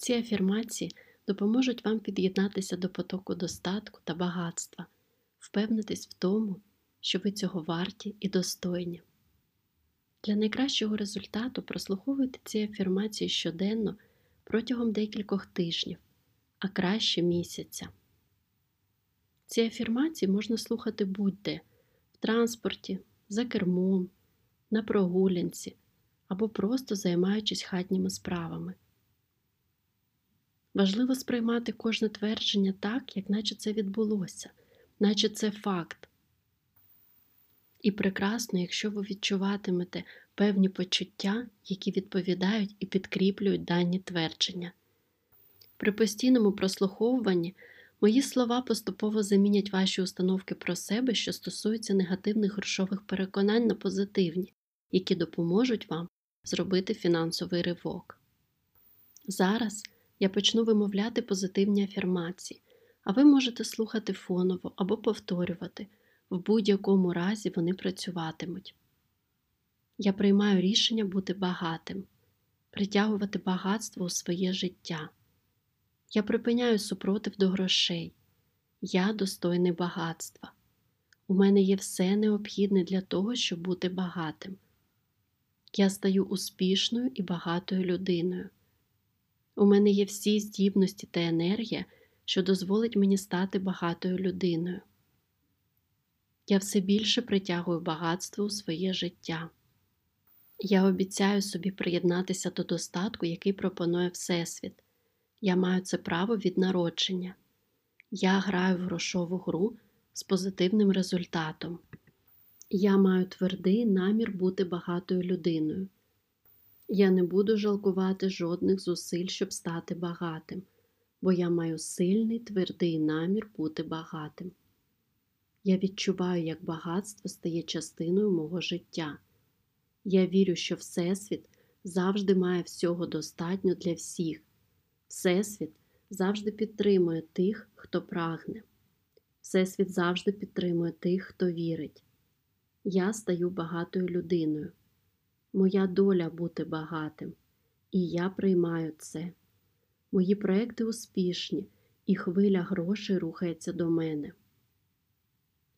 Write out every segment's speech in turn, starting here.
Ці афірмації допоможуть вам під'єднатися до потоку достатку та багатства, впевнитись в тому, що ви цього варті і достойні. Для найкращого результату прослуховуйте ці афірмації щоденно протягом декількох тижнів, а краще місяця. Ці афірмації можна слухати будь-де в транспорті, за кермом, на прогулянці або просто займаючись хатніми справами. Важливо сприймати кожне твердження так, як наче це відбулося, наче це факт. І прекрасно, якщо ви відчуватимете певні почуття, які відповідають і підкріплюють дані твердження. При постійному прослуховуванні мої слова поступово замінять ваші установки про себе, що стосуються негативних грошових переконань на позитивні, які допоможуть вам зробити фінансовий ривок. Зараз я почну вимовляти позитивні афірмації, а ви можете слухати фоново або повторювати, в будь-якому разі вони працюватимуть. Я приймаю рішення бути багатим, притягувати багатство у своє життя. Я припиняю супротив до грошей. Я достойний багатства. У мене є все необхідне для того, щоб бути багатим. Я стаю успішною і багатою людиною. У мене є всі здібності та енергія, що дозволить мені стати багатою людиною. Я все більше притягую багатство у своє життя. Я обіцяю собі приєднатися до достатку, який пропонує Всесвіт. Я маю це право від народження. Я граю в грошову гру з позитивним результатом. Я маю твердий намір бути багатою людиною. Я не буду жалкувати жодних зусиль, щоб стати багатим, бо я маю сильний твердий намір бути багатим. Я відчуваю, як багатство стає частиною мого життя. Я вірю, що Всесвіт завжди має всього достатньо для всіх. Всесвіт завжди підтримує тих, хто прагне. Всесвіт завжди підтримує тих, хто вірить. Я стаю багатою людиною. Моя доля бути багатим, і я приймаю це. Мої проекти успішні, і хвиля грошей рухається до мене.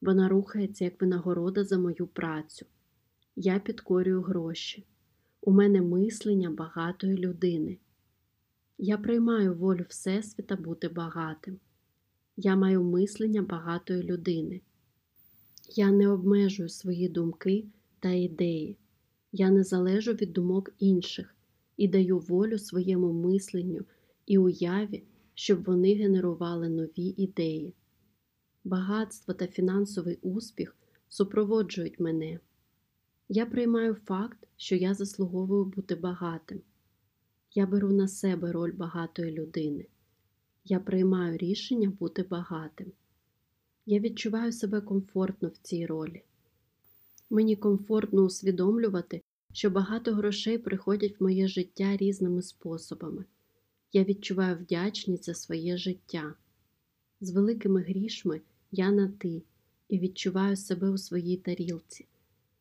Вона рухається як винагорода за мою працю. Я підкорюю гроші. У мене мислення багатої людини. Я приймаю волю Всесвіта бути багатим. Я маю мислення багатої людини. Я не обмежую свої думки та ідеї. Я не залежу від думок інших і даю волю своєму мисленню і уяві, щоб вони генерували нові ідеї. Багатство та фінансовий успіх супроводжують мене. Я приймаю факт, що я заслуговую бути багатим. Я беру на себе роль багатої людини. Я приймаю рішення бути багатим. Я відчуваю себе комфортно в цій ролі. Мені комфортно усвідомлювати, що багато грошей приходять в моє життя різними способами. Я відчуваю вдячність за своє життя. З великими грішми я на ти і відчуваю себе у своїй тарілці.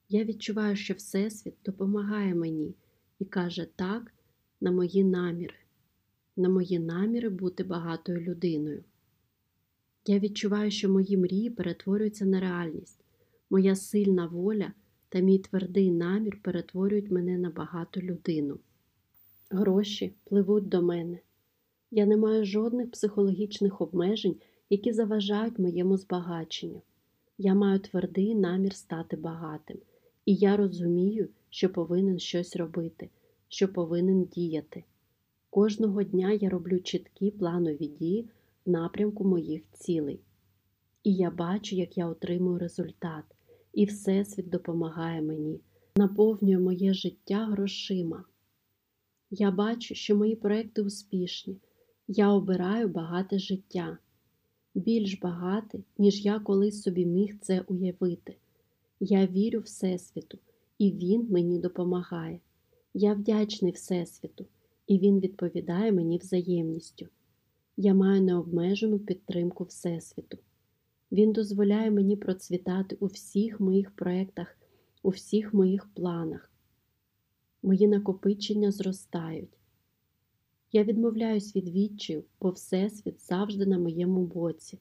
Я відчуваю, що Всесвіт допомагає мені і каже так на мої наміри, на мої наміри бути багатою людиною. Я відчуваю, що мої мрії перетворюються на реальність, моя сильна воля та мій твердий намір перетворюють мене на багату людину. Гроші пливуть до мене. Я не маю жодних психологічних обмежень, які заважають моєму збагаченню. Я маю твердий намір стати багатим, і я розумію, що повинен щось робити, що повинен діяти. Кожного дня я роблю чіткі планові дії в напрямку моїх цілей. І я бачу, як я отримую результат, і Всесвіт допомагає мені, наповнює моє життя грошима. Я бачу, що мої проекти успішні, я обираю багате життя, більш багате, ніж я колись собі міг це уявити. Я вірю Всесвіту, і Він мені допомагає. Я вдячний Всесвіту, і Він відповідає мені взаємністю. Я маю необмежену підтримку Всесвіту. Він дозволяє мені процвітати у всіх моїх проєктах, у всіх моїх планах. Мої накопичення зростають. Я відмовляюсь від відчаю, бо Всесвіт завжди на моєму боці.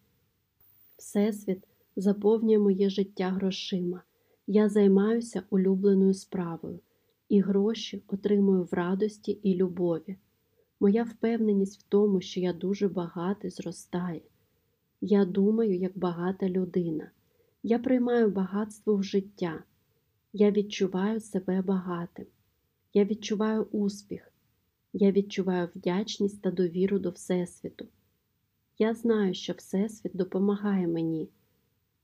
Всесвіт заповнює моє життя грошима. Я займаюся улюбленою справою, і гроші отримую в радості і любові. Моя впевненість в тому, що я дуже багатий, зростає. Я думаю, як багата людина. Я приймаю багатство в життя. Я відчуваю себе багатим. Я відчуваю успіх. Я відчуваю вдячність та довіру до Всесвіту. Я знаю, що Всесвіт допомагає мені.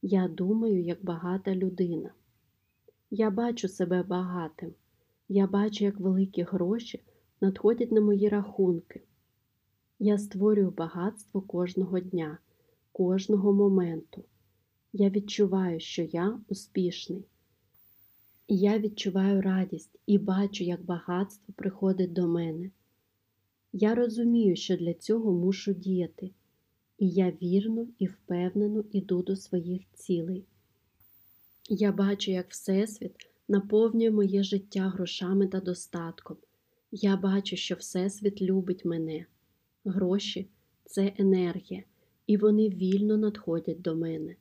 Я думаю, як багата людина. Я бачу себе багатим. Я бачу, як великі гроші надходять на мої рахунки. Я створюю багатство кожного дня, кожного моменту. Я відчуваю, що я успішний. Я відчуваю радість і бачу, як багатство приходить до мене. Я розумію, що для цього мушу діяти, і я вірно і впевнено іду до своїх цілей. Я бачу, як Всесвіт наповнює моє життя грошами та достатком. Я бачу, що Всесвіт любить мене. Гроші це енергія, і вони вільно надходять до мене.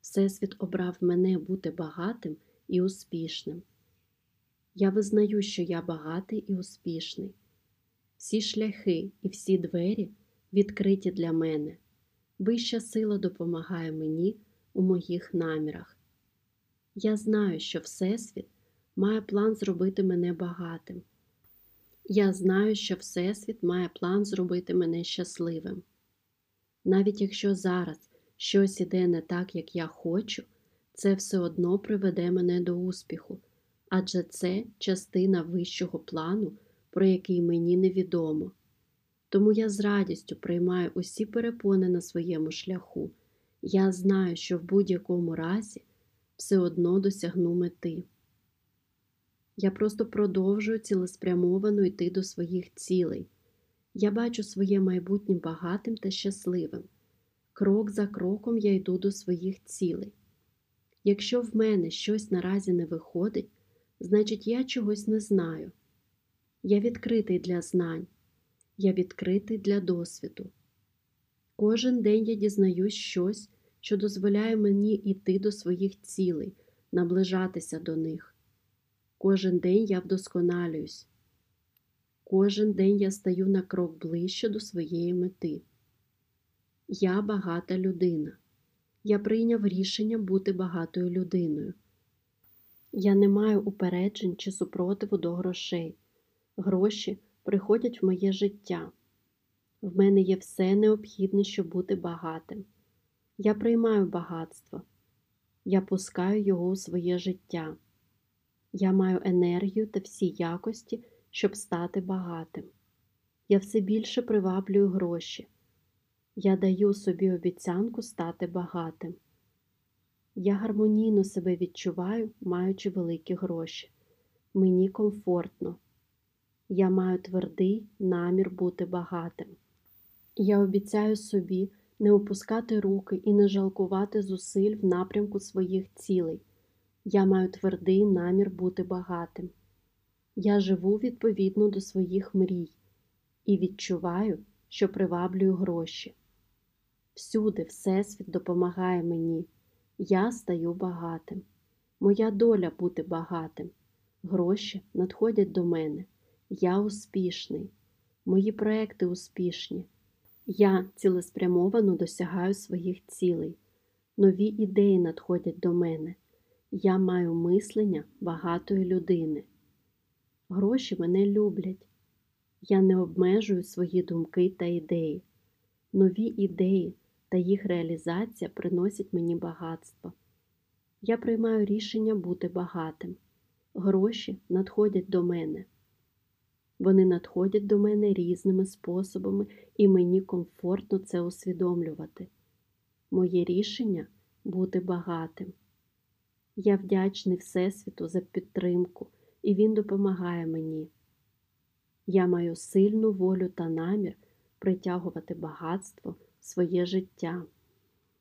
Всесвіт обрав мене бути багатим і успішним. Я визнаю, що я багатий і успішний. Всі шляхи і всі двері відкриті для мене. Вища сила допомагає мені у моїх намірах. Я знаю, що Всесвіт має план зробити мене багатим. Я знаю, що Всесвіт має план зробити мене щасливим. Навіть якщо зараз щось іде не так, як я хочу, це все одно приведе мене до успіху, адже це частина вищого плану, про який мені невідомо. Тому я з радістю приймаю усі перепони на своєму шляху. Я знаю, що в будь-якому разі все одно досягну мети. Я просто продовжую цілеспрямовано йти до своїх цілей. Я бачу своє майбутнє багатим та щасливим. Крок за кроком я йду до своїх цілей. Якщо в мене щось наразі не виходить, значить я чогось не знаю. Я відкритий для знань, я відкритий для досвіду. Кожен день я дізнаюсь щось, що дозволяє мені йти до своїх цілей, наближатися до них. Кожен день я вдосконалююсь. Кожен день я стаю на крок ближче до своєї мети. Я багата людина. Я прийняв рішення бути багатою людиною. Я не маю упереджень чи супротиву до грошей. Гроші приходять в моє життя. В мене є все необхідне, щоб бути багатим. Я приймаю багатство, я пускаю його у своє життя. Я маю енергію та всі якості, щоб стати багатим. Я все більше приваблюю гроші. Я даю собі обіцянку стати багатим. Я гармонійно себе відчуваю, маючи великі гроші. Мені комфортно. Я маю твердий намір бути багатим. Я обіцяю собі не опускати руки і не жалкувати зусиль в напрямку своїх цілей. Я маю твердий намір бути багатим. Я живу відповідно до своїх мрій і відчуваю, що приваблюю гроші. Всюди Всесвіт допомагає мені. Я стаю багатим. Моя доля бути багатим. Гроші надходять до мене. Я успішний. Мої проекти успішні. Я цілеспрямовано досягаю своїх цілей. Нові ідеї надходять до мене. Я маю мислення багатої людини. Гроші мене люблять. Я не обмежую свої думки та ідеї. Нові ідеї та їх реалізація приносять мені багатство. Я приймаю рішення бути багатим. Гроші надходять до мене. Вони надходять до мене різними способами, і мені комфортно це усвідомлювати. Моє рішення бути багатим. Я вдячний Всесвіту за підтримку, і Він допомагає мені. Я маю сильну волю та намір притягувати багатство в своє життя.